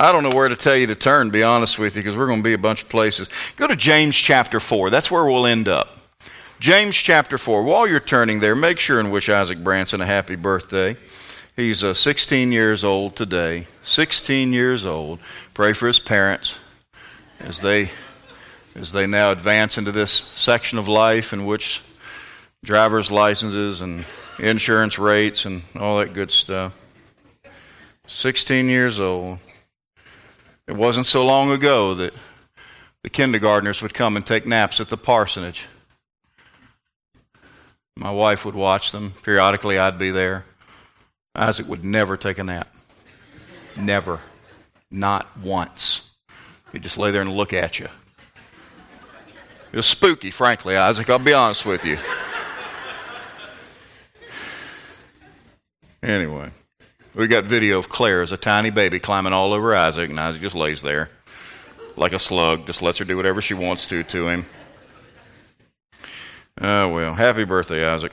I don't know where to tell you to turn, to be honest with you, because we're going to be a bunch of places. Go to James chapter 4. That's where we'll end up. James chapter 4. While you're turning there, make sure and wish Isaac Branson a happy birthday. He's uh, 16 years old today. 16 years old. Pray for his parents as they, as they now advance into this section of life in which driver's licenses and insurance rates and all that good stuff. 16 years old. It wasn't so long ago that the kindergartners would come and take naps at the parsonage. My wife would watch them. Periodically, I'd be there. Isaac would never take a nap. Never. Not once. He'd just lay there and look at you. It was spooky, frankly, Isaac. I'll be honest with you. Anyway, we got video of Claire as a tiny baby climbing all over Isaac, and Isaac just lays there like a slug, just lets her do whatever she wants to to him. Oh, well, happy birthday, Isaac.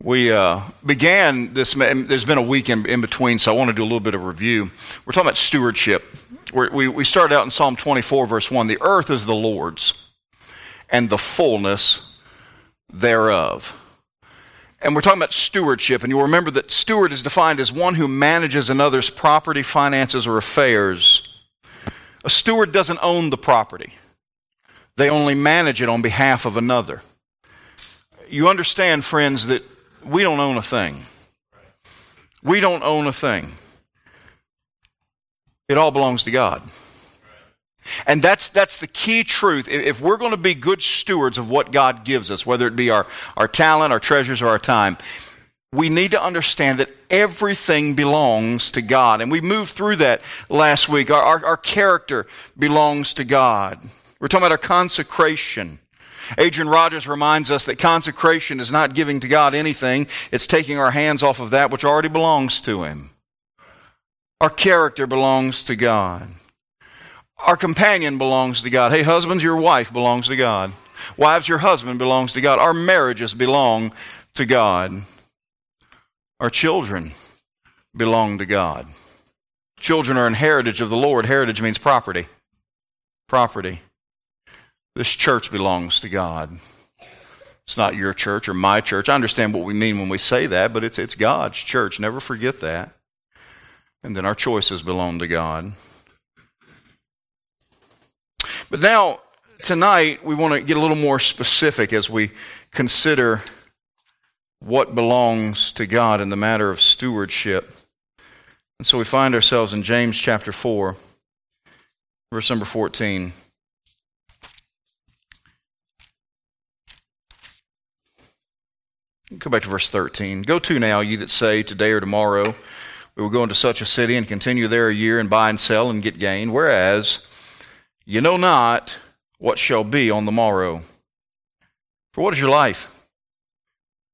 We uh, began this, there's been a week in, in, between, so I want to do a little bit of review. We're talking about stewardship. We're, we we started out in Psalm 24, verse 1 The earth is the Lord's, and the fullness thereof. And we're talking about stewardship, and you'll remember that steward is defined as one who manages another's property, finances, or affairs. A steward doesn't own the property, they only manage it on behalf of another. You understand, friends, that we don't own a thing. We don't own a thing. It all belongs to God. And that's, that's the key truth. If we're going to be good stewards of what God gives us, whether it be our, our talent, our treasures, or our time, we need to understand that everything belongs to God. And we moved through that last week. Our, our, our character belongs to God. We're talking about our consecration. Adrian Rogers reminds us that consecration is not giving to God anything, it's taking our hands off of that which already belongs to Him. Our character belongs to God. Our companion belongs to God. Hey, husbands, your wife belongs to God. Wives, your husband belongs to God. Our marriages belong to God. Our children belong to God. Children are an heritage of the Lord. Heritage means property. Property. This church belongs to God. It's not your church or my church. I understand what we mean when we say that, but it's, it's God's church. Never forget that. And then our choices belong to God. But now, tonight, we want to get a little more specific as we consider what belongs to God in the matter of stewardship. And so we find ourselves in James chapter 4, verse number 14. Go back to verse 13. Go to now, you that say, Today or tomorrow we will go into such a city and continue there a year and buy and sell and get gain. Whereas you know not what shall be on the morrow. For what is your life?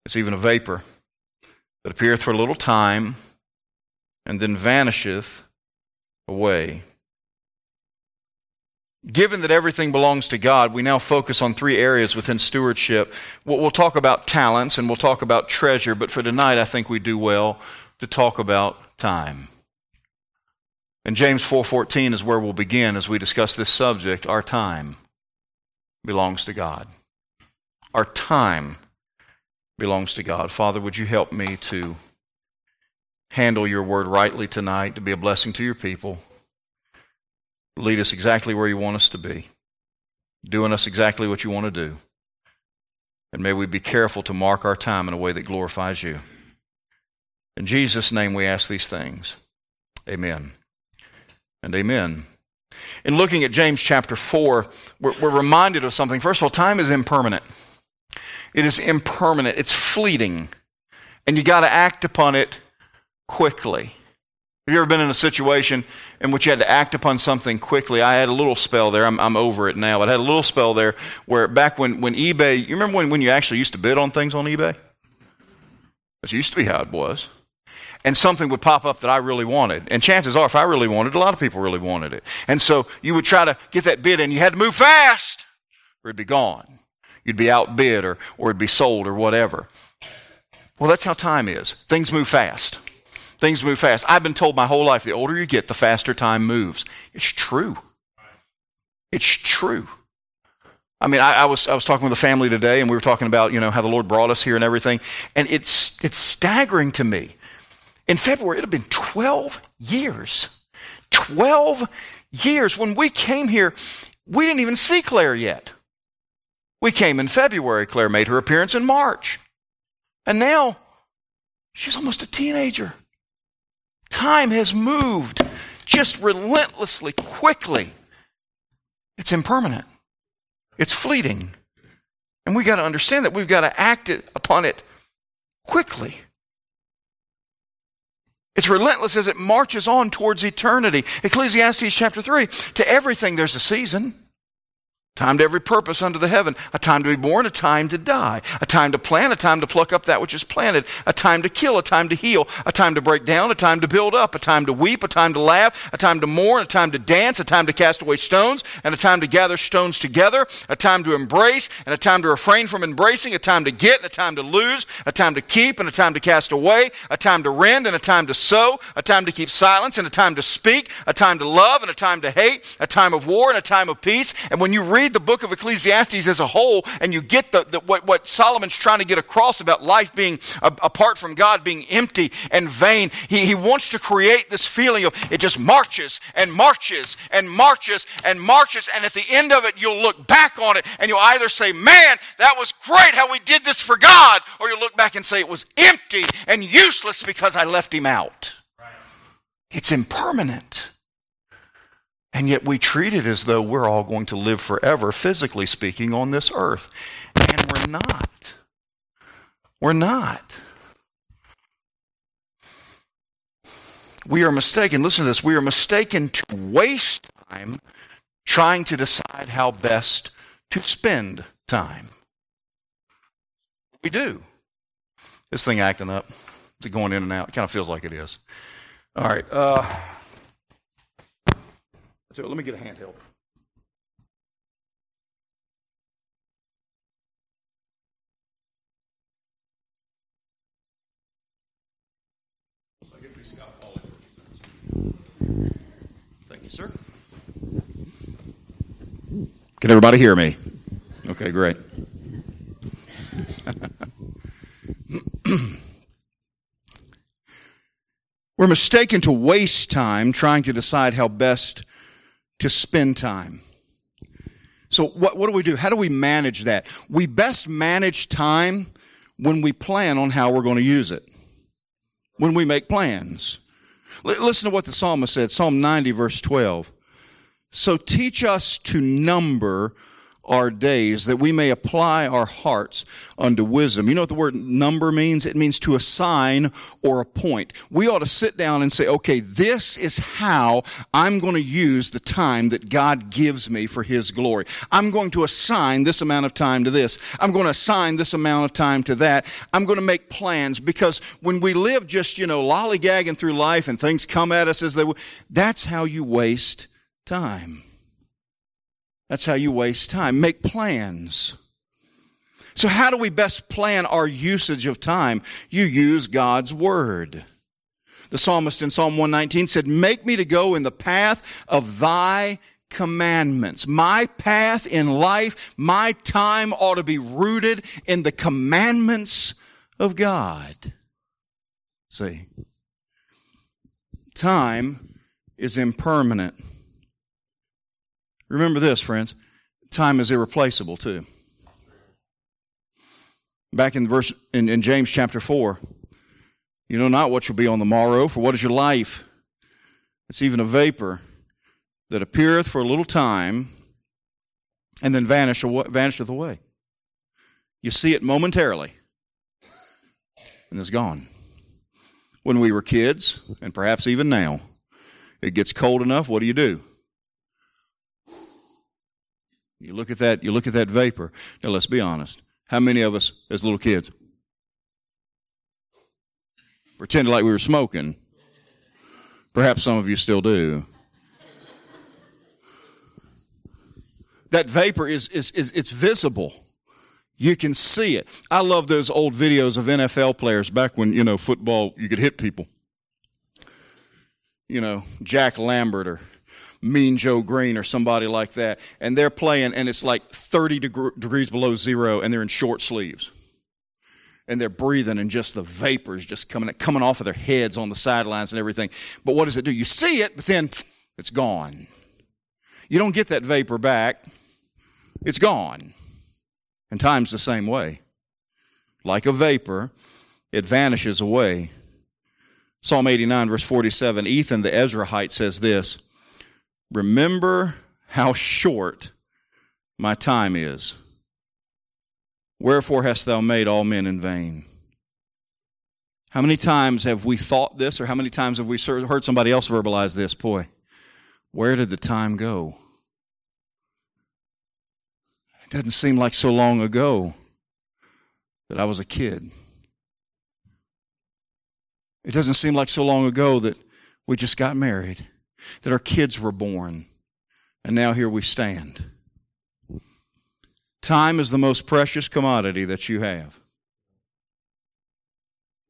It's even a vapor that appeareth for a little time and then vanisheth away. Given that everything belongs to God, we now focus on three areas within stewardship. We'll talk about talents and we'll talk about treasure, but for tonight, I think we do well to talk about time. And James 4:14 is where we'll begin as we discuss this subject. Our time belongs to God. Our time belongs to God. Father, would you help me to handle your word rightly tonight, to be a blessing to your people? Lead us exactly where you want us to be, doing us exactly what you want to do. And may we be careful to mark our time in a way that glorifies you. In Jesus' name we ask these things. Amen and amen. In looking at James chapter 4, we're, we're, reminded of something. First of all, time is impermanent. It is impermanent, it's fleeting, and you got to act upon it quickly. Have you ever been in a situation in which you had to act upon something quickly? I had a little spell there. I'm, I'm over it now. But I had a little spell there where back when, when eBay, you remember when, when you actually used to bid on things on eBay? That used to be how it was and something would pop up that I really wanted. And chances are, if I really wanted, a lot of people really wanted it. And so you would try to get that bid and you had to move fast or it'd be gone. You'd be outbid or, or it'd be sold or whatever. Well, that's how time is. Things move fast. Things move fast. I've been told my whole life the older you get, the faster time moves. It's true. It's true. I mean, I, I, was I was talking with a family today, and we were talking about you know how the Lord brought us here and everything, and it's it's staggering to me. In February, it had been 12 years. 12 years. When we came here, we didn't even see Claire yet. We came in February. Claire made her appearance in March. And now she's almost a teenager. Time has moved just relentlessly, quickly. It's impermanent, it's fleeting. And we've got to understand that we've got to act upon it quickly. It's relentless as it marches on towards eternity. Ecclesiastes chapter 3 to everything there's a season Time to every purpose under the heaven. A time to be born, a time to die. A time to plant, a time to pluck up that which is planted. A time to kill, a time to heal. A time to break down, a time to build up. A time to weep, a time to laugh. A time to mourn, a time to dance. A time to cast away stones, and a time to gather stones together. A time to embrace, and a time to refrain from embracing. A time to get, and a time to lose. A time to keep, and a time to cast away. A time to rend, and a time to sow. A time to keep silence, and a time to speak. A time to love, and a time to hate. A time of war, and a time of peace. And when you read read the book of Ecclesiastes as a whole and you get the, the what, what, Solomon's trying to get across about life being uh, apart from God, being empty and vain, he, he wants to create this feeling of it just marches and marches and marches and marches. And at the end of it, you'll look back on it and you'll either say, Man, that was great how we did this for God, or you'll look back and say, It was empty and useless because I left him out. Right. It's impermanent. And yet we treat it as though we're all going to live forever, physically speaking, on this earth. And we're not. We're not. We are mistaken. Listen to this. We are mistaken to waste time trying to decide how best to spend time. We do. This thing acting up. Is it going in and out? It kind of feels like it is. All right. Uh, so let me get a handheld. Thank you, sir. Can everybody hear me? Okay, great. We're mistaken to waste time trying to decide how best to spend time. So what, what do we do? How do we manage that? We best manage time when we plan on how we're going to use it. When we make plans. L- listen to what the psalmist said, Psalm 90 verse 12. So teach us to number our days, that we may apply our hearts unto wisdom. You know what the word number means? It means to assign or appoint. We ought to sit down and say, okay, this is how I'm going to use the time that God gives me for His glory. I'm going to assign this amount of time to this. I'm going to assign this amount of time to that. I'm going to make plans because when we live just, you know, lollygagging through life and things come at us as they, that's how you waste time. That's how you waste time. Make plans. So, how do we best plan our usage of time? You use God's Word. The psalmist in Psalm 119 said, Make me to go in the path of thy commandments. My path in life, my time ought to be rooted in the commandments of God. See, time is impermanent. Remember this, friends time is irreplaceable too. Back in verse in, in James chapter 4, you know not what shall be on the morrow, for what is your life? It's even a vapor that appeareth for a little time and then vanish, vanisheth away. You see it momentarily and it's gone. When we were kids, and perhaps even now, it gets cold enough, what do you do? You look at that, you look at that vapor. Now let's be honest. How many of us as little kids pretended like we were smoking? Perhaps some of you still do. That vapor is, is, is it's visible. You can see it. I love those old videos of NFL players back when, you know, football, you could hit people. you know, Jack Lambert or Mean Joe Greene or somebody like that, and they're playing, and it's like 30 deg- degrees below zero, and they're in short sleeves. And they're breathing, and just the vapors just coming, coming off of their heads on the sidelines and everything. But what does it do? You see it, but then it's gone. You don't get that vapor back, it's gone. And time's the same way. Like a vapor, it vanishes away. Psalm 89, verse 47, Ethan the Ezrahite says this Remember how short my time is. Wherefore hast thou made all men in vain? How many times have we thought this, or how many times have we heard somebody else verbalize this? Boy, where did the time go? It doesn't seem like so long ago that I was a kid. It doesn't seem like so long ago that we just got married, that our kids were born, and now here we stand. Time is the most precious commodity that you have.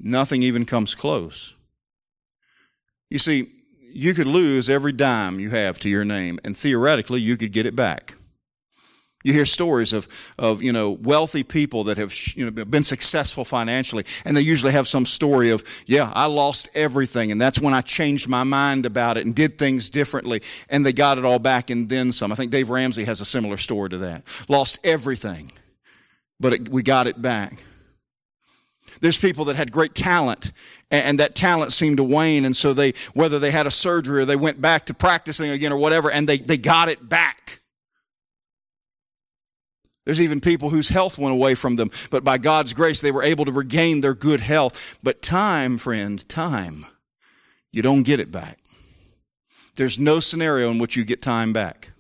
Nothing even comes close. You see, you could lose every dime you have to your name, and theoretically, you could get it back. You hear stories of, of you know, wealthy people that have you know, been successful financially, and they usually have some story of, yeah, I lost everything, and that's when I changed my mind about it and did things differently, and they got it all back and then some. I think Dave Ramsey has a similar story to that. Lost everything, but it, we got it back. There's people that had great talent and that talent seemed to wane. And so they, whether they had a surgery or they went back to practicing again or whatever, and they, they got it back. There's even people whose health went away from them, but by God's grace, they were able to regain their good health. But time, friend, time, you don't get it back. There's no scenario in which you get time back.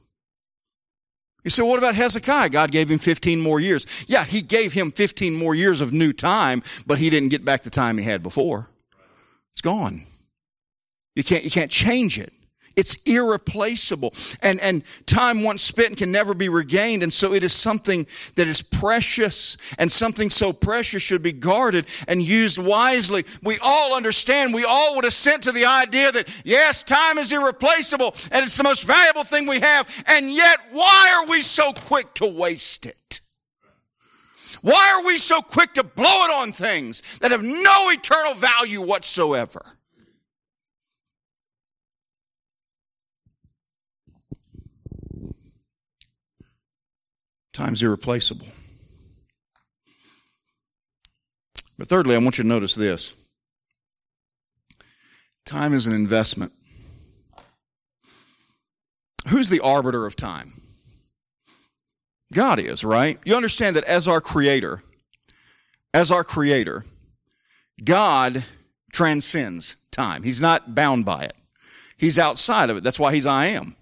You say, what about Hezekiah? God gave him 15 more years. Yeah, he gave him 15 more years of new time, but he didn't get back the time he had before. It's gone. You can't, you can't change it. It's irreplaceable. And, and time once spent can never be regained. And so it is something that is precious and something so precious should be guarded and used wisely. We all understand, we all would assent to the idea that yes, time is irreplaceable and it's the most valuable thing we have. And yet, why are we so quick to waste it? Why are we so quick to blow it on things that have no eternal value whatsoever? Time's irreplaceable. But thirdly, I want you to notice this time is an investment. Who's the arbiter of time? God is, right? You understand that as our creator, as our creator, God transcends time. He's not bound by it. He's outside of it. That's why he's I am.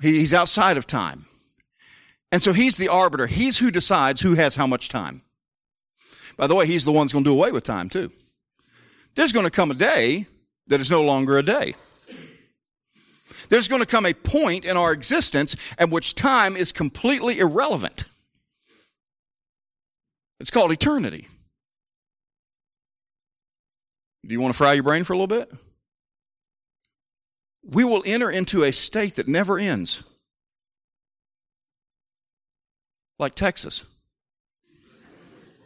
he's outside of time. And so he's the arbiter. He's who decides who has how much time. By the way, he's the one who's going to do away with time too. There's going to come a day that is no longer a day. There's going to come a point in our existence at which time is completely irrelevant. It's called eternity. Do you want to fry your brain for a little bit? We will enter into a state that never ends like Texas.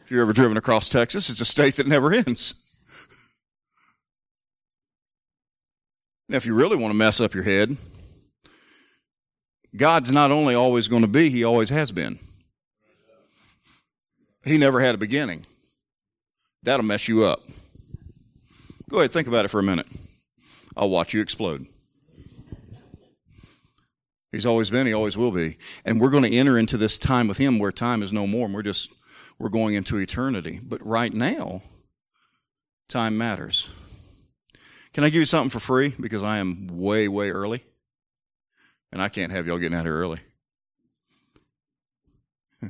If you've ever driven across Texas, it's a state that never ends. Now, if you really want to mess up your head, God's not only always going to be, He always has been. He never had a beginning. That'll mess you up. Go ahead, think about it for a minute. I'll watch you explode. He's always been, he always will be. And we're going to enter into this time with him where time is no more and we're just we're going into eternity. But right now, time matters. Can I give you something for free? Because I am way, way early. And I can't have y'all getting out here early.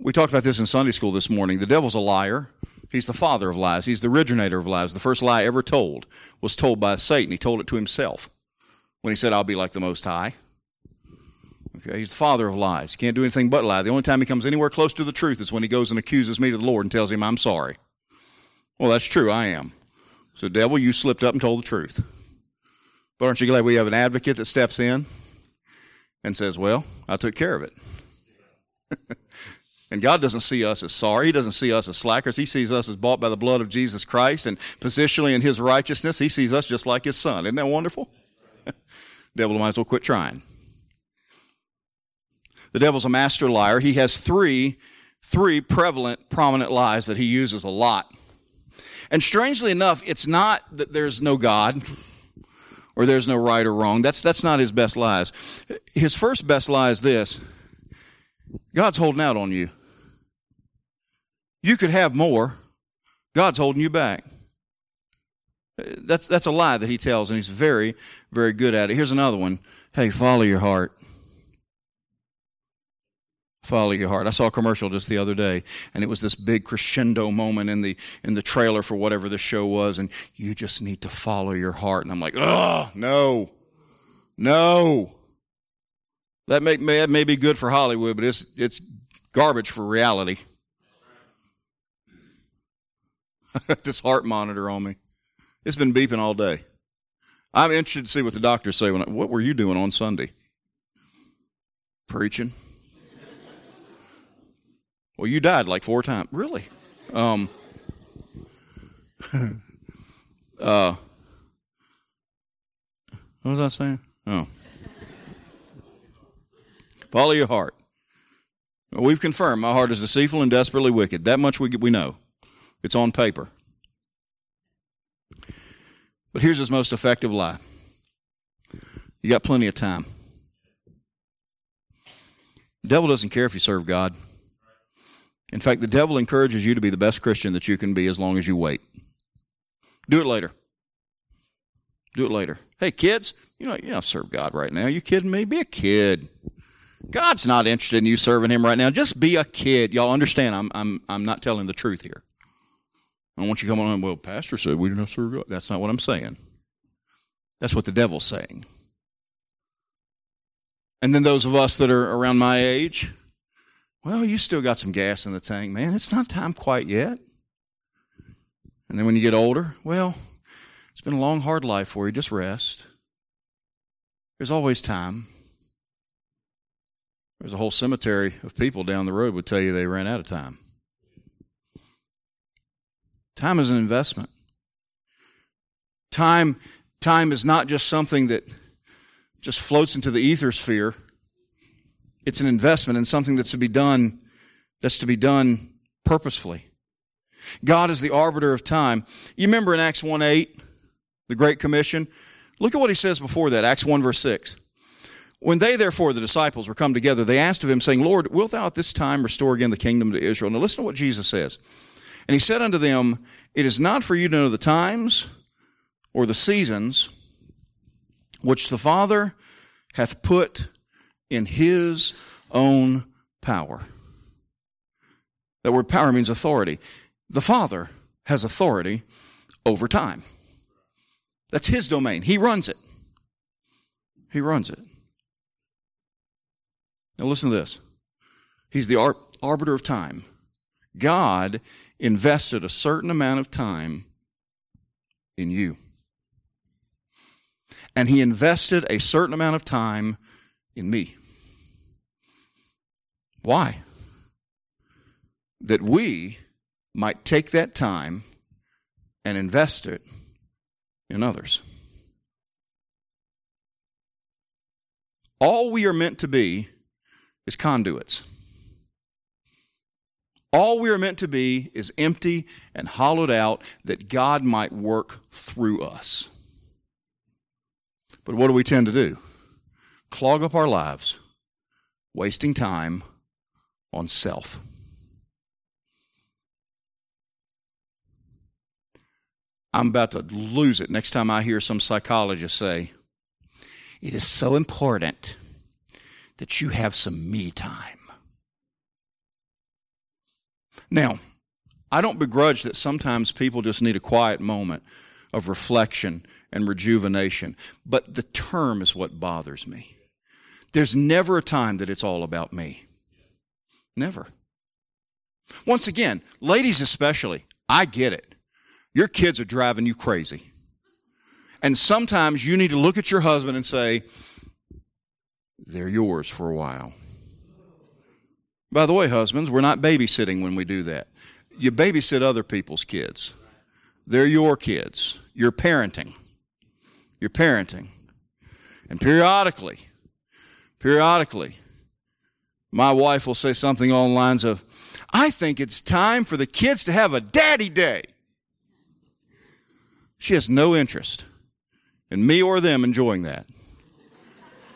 We talked about this in Sunday school this morning. The devil's a liar. He's the father of lies. He's the originator of lies. The first lie ever told was told by Satan. He told it to himself when he said, I'll be like the Most High. Okay, he's the father of lies. He can't do anything but lie. The only time he comes anywhere close to the truth is when he goes and accuses me to the Lord and tells him, I'm sorry. Well, that's true. I am. So, devil, you slipped up and told the truth. But aren't you glad we have an advocate that steps in and says, Well, I took care of it? and God doesn't see us as sorry. He doesn't see us as slackers. He sees us as bought by the blood of Jesus Christ and positionally in His righteousness. He sees us just like His Son. Isn't that wonderful? Devil might as well quit trying. The devil's a master liar. He has three, three prevalent, prominent lies that he uses a lot. And strangely enough, it's not that there's no God or there's no right or wrong. That's, that's not his best lies. His first best lie is this God's holding out on you. You could have more, God's holding you back. That's, that's a lie that he tells, and he's very, very good at it. Here's another one. Hey, follow your heart. Follow your heart. I saw a commercial just the other day, and it was this big crescendo moment in the in the trailer for whatever the show was, and you just need to follow your heart. And I'm like, oh no, no. That may, may that may be good for Hollywood, but it's it's garbage for reality. this heart monitor on me. It's been beeping all day. I'm interested to see what the doctors say. When I, what were you doing on Sunday? Preaching. Well, you died like four times. Really? Um, uh, what was I saying? Oh. Follow your heart. We've confirmed my heart is deceitful and desperately wicked. That much we, we know. It's on paper. But here's his most effective lie you got plenty of time. The devil doesn't care if you serve God. In fact, the devil encourages you to be the best Christian that you can be as long as you wait. Do it later. Do it later. Hey, kids, you know, you don't serve God right now. You kidding me? Be a kid. God's not interested in you serving Him right now. Just be a kid. Y'all understand? I'm, I'm, I'm not telling the truth here. I want you to come on. Well, Pastor said we don't serve God. That's not what I'm saying. That's what the devil's saying. And then those of us that are around my age, well, you still got some gas in the tank, man. It's not time quite yet. And then when you get older, well, it's been a long, hard life for you. Just rest. There's always time. There's a whole cemetery of people down the road would tell you they ran out of time. Time is an investment. Time, time is not just something that just floats into the ether sphere it's an investment in something that's to be done, that's to be done purposefully. God is the arbiter of time. You remember in Acts 1 8, the Great Commission? Look at what he says before that, Acts 1 verse 6. When they, therefore, the disciples, were come together, they asked of him, saying, Lord, wilt thou at this time restore again the kingdom to Israel? Now listen to what Jesus says. And he said unto them, It is not for you to know the times or the seasons which the Father hath put in his own power. That word power means authority. The Father has authority over time. That's his domain. He runs it. He runs it. Now listen to this. He's the ar- arbiter of time. God invested a certain amount of time in you. And he invested a certain amount of time in me. Why? That we might take that time and invest it in others. All we are meant to be is conduits. All we are meant to be is empty and hollowed out that God might work through us. But what do we tend to do? Clog up our lives, wasting time on self. I'm about to lose it next time I hear some psychologist say, It is so important that you have some me time. Now, I don't begrudge that sometimes people just need a quiet moment of reflection and rejuvenation, but the term is what bothers me. There's never a time that it's all about me. Never. Once again, ladies especially, I get it. Your kids are driving you crazy. And sometimes you need to look at your husband and say, they're yours for a while. By the way, husbands, we're not babysitting when we do that. You babysit other people's kids. They're your kids. You're parenting. You're parenting. And periodically, periodically, my wife will say something along the lines of, I think it's time for the kids to have a daddy day. She has no interest in me or them enjoying that.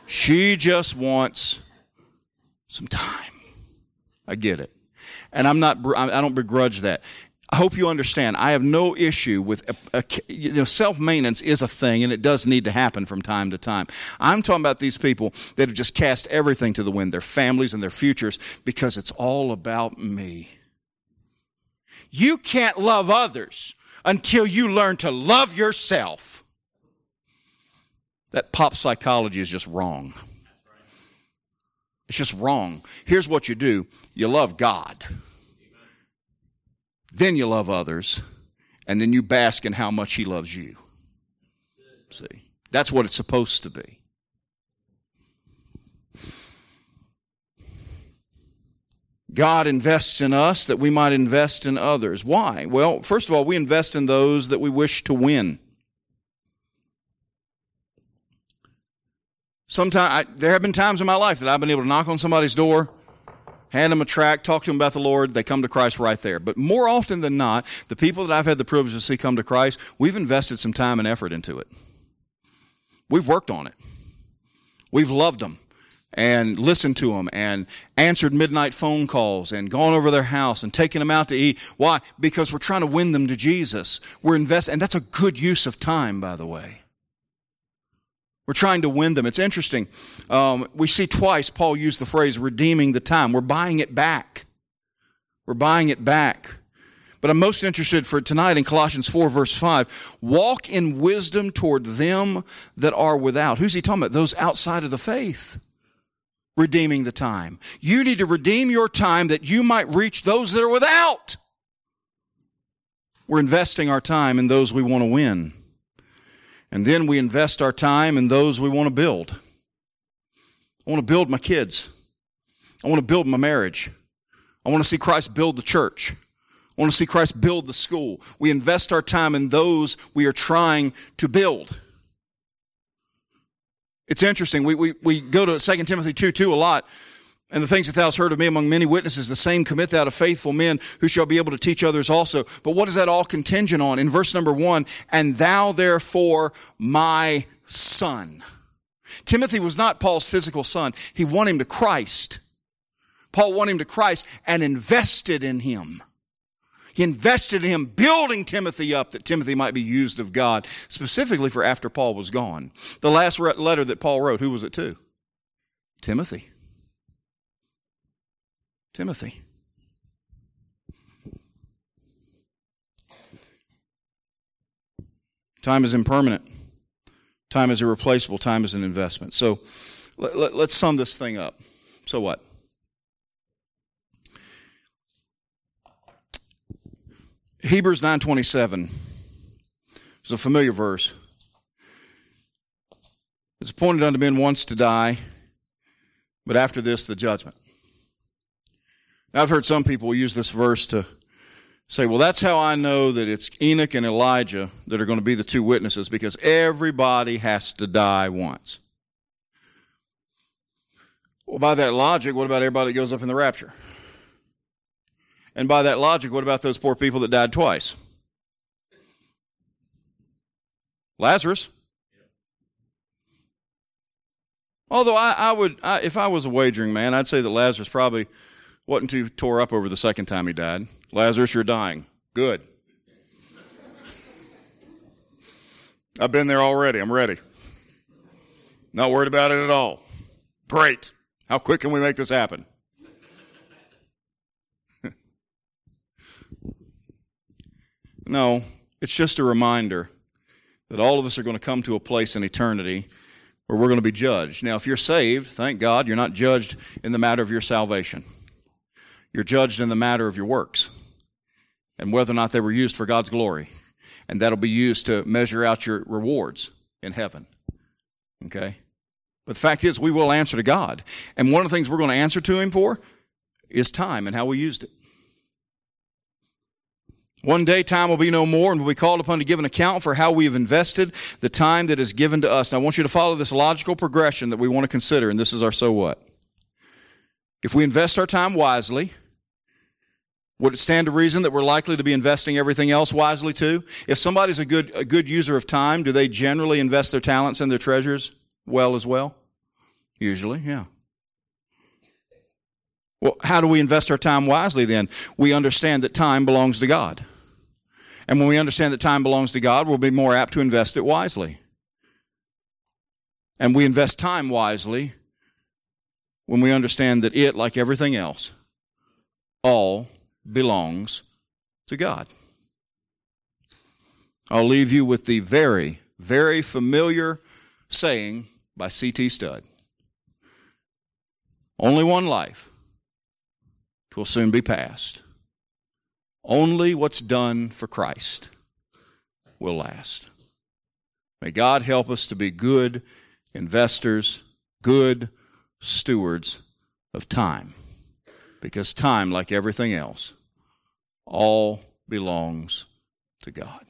She just wants some time. I get it. And I'm not, I don't begrudge that. I hope you understand. I have no issue with, a, a, you know, self maintenance is a thing and it does need to happen from time to time. I'm talking about these people that have just cast everything to the wind, their families and their futures, because it's all about me. You can't love others until you learn to love yourself. That pop psychology is just wrong. It's just wrong. Here's what you do you love God, then you love others, and then you bask in how much He loves you. See, that's what it's supposed to be. God invests in us that we might invest in others. Why? Well, first of all, we invest in those that we wish to win. Sometimes there have been times in my life that I've been able to knock on somebody's door, hand them a tract, talk to them about the Lord, they come to Christ right there. But more often than not, the people that I've had the privilege to see come to Christ, we've invested some time and effort into it. We've worked on it. We've loved them and listened to them and answered midnight phone calls and gone over their house and taken them out to eat. Why? Because we're trying to win them to Jesus. We're investing, and that's a good use of time, by the way. We're trying to win them. It's interesting. Um, we see twice Paul used the phrase redeeming the time. We're buying it back. We're buying it back. But I'm most interested for tonight in Colossians 4, verse 5. Walk in wisdom toward them that are without. Who's he talking about? Those outside of the faith. Redeeming the time. You need to redeem your time that you might reach those that are without. We're investing our time in those we want to win. And then we invest our time in those we want to build. I want to build my kids. I want to build my marriage. I want to see Christ build the church. I want to see Christ build the school. We invest our time in those we are trying to build. It's interesting. We, we, we go to 2 Timothy 2 2 a lot. And the things that thou hast heard of me among many witnesses, the same commit thou to faithful men who shall be able to teach others also. But what is that all contingent on? In verse number one, and thou therefore my son. Timothy was not Paul's physical son. He won him to Christ. Paul won him to Christ and invested in him. He invested in him, building Timothy up that Timothy might be used of God, specifically for after Paul was gone. The last letter that Paul wrote, who was it to? Timothy. Timothy. Time is impermanent. Time is irreplaceable. Time is an investment. So let, us let, sum this thing up. So what? Hebrews 9:27 is a familiar verse. It's appointed unto men once to die, but after this the judgment. I've heard some people use this verse to say, well, that's how I know that it's Enoch and Elijah that are going to be the two witnesses because everybody has to die once. Well, by that logic, what about everybody that goes up in the rapture? And by that logic, what about those poor people that died twice? Lazarus. Although I, I would, I, if I was a wagering man, I'd say that Lazarus probably wasn't too tore up over the second time he died. Lazarus, you're dying. Good. I've been there already. I'm ready. Not worried about it at all. Great. How quick can we make this happen? no, it's just a reminder that all of us are going to come to a place in eternity where we're going to be judged. Now, if you're saved, thank God, you're not judged in the matter of your salvation. You're judged in the matter of your works and whether or not they were used for God's glory. and that'll be used to measure out your rewards in heaven. Okay? But the fact is, we will answer to God. And one of the things we're going to answer to Him for is time and how we used it. One day, time will be no more, and we'll be called upon to give an account for how we have invested the time that is given to us. And I want you to follow this logical progression that we want to consider, and this is our so what. If we invest our time wisely, would it stand to reason that we're likely to be investing everything else wisely too? If somebody's a good, a good user of time, do they generally invest their talents and their treasures well as well? Usually, yeah. Well, how do we invest our time wisely then? We understand that time belongs to God. And when we understand that time belongs to God, we'll be more apt to invest it wisely. And we invest time wisely when we understand that it, like everything else, all belongs to God. I'll leave you with the very, very familiar saying by C.T. Studd Only one life, will soon be past. Only what's done for Christ will last. May God help us to be good investors, good stewards of time. Because time, like everything else, all belongs to God.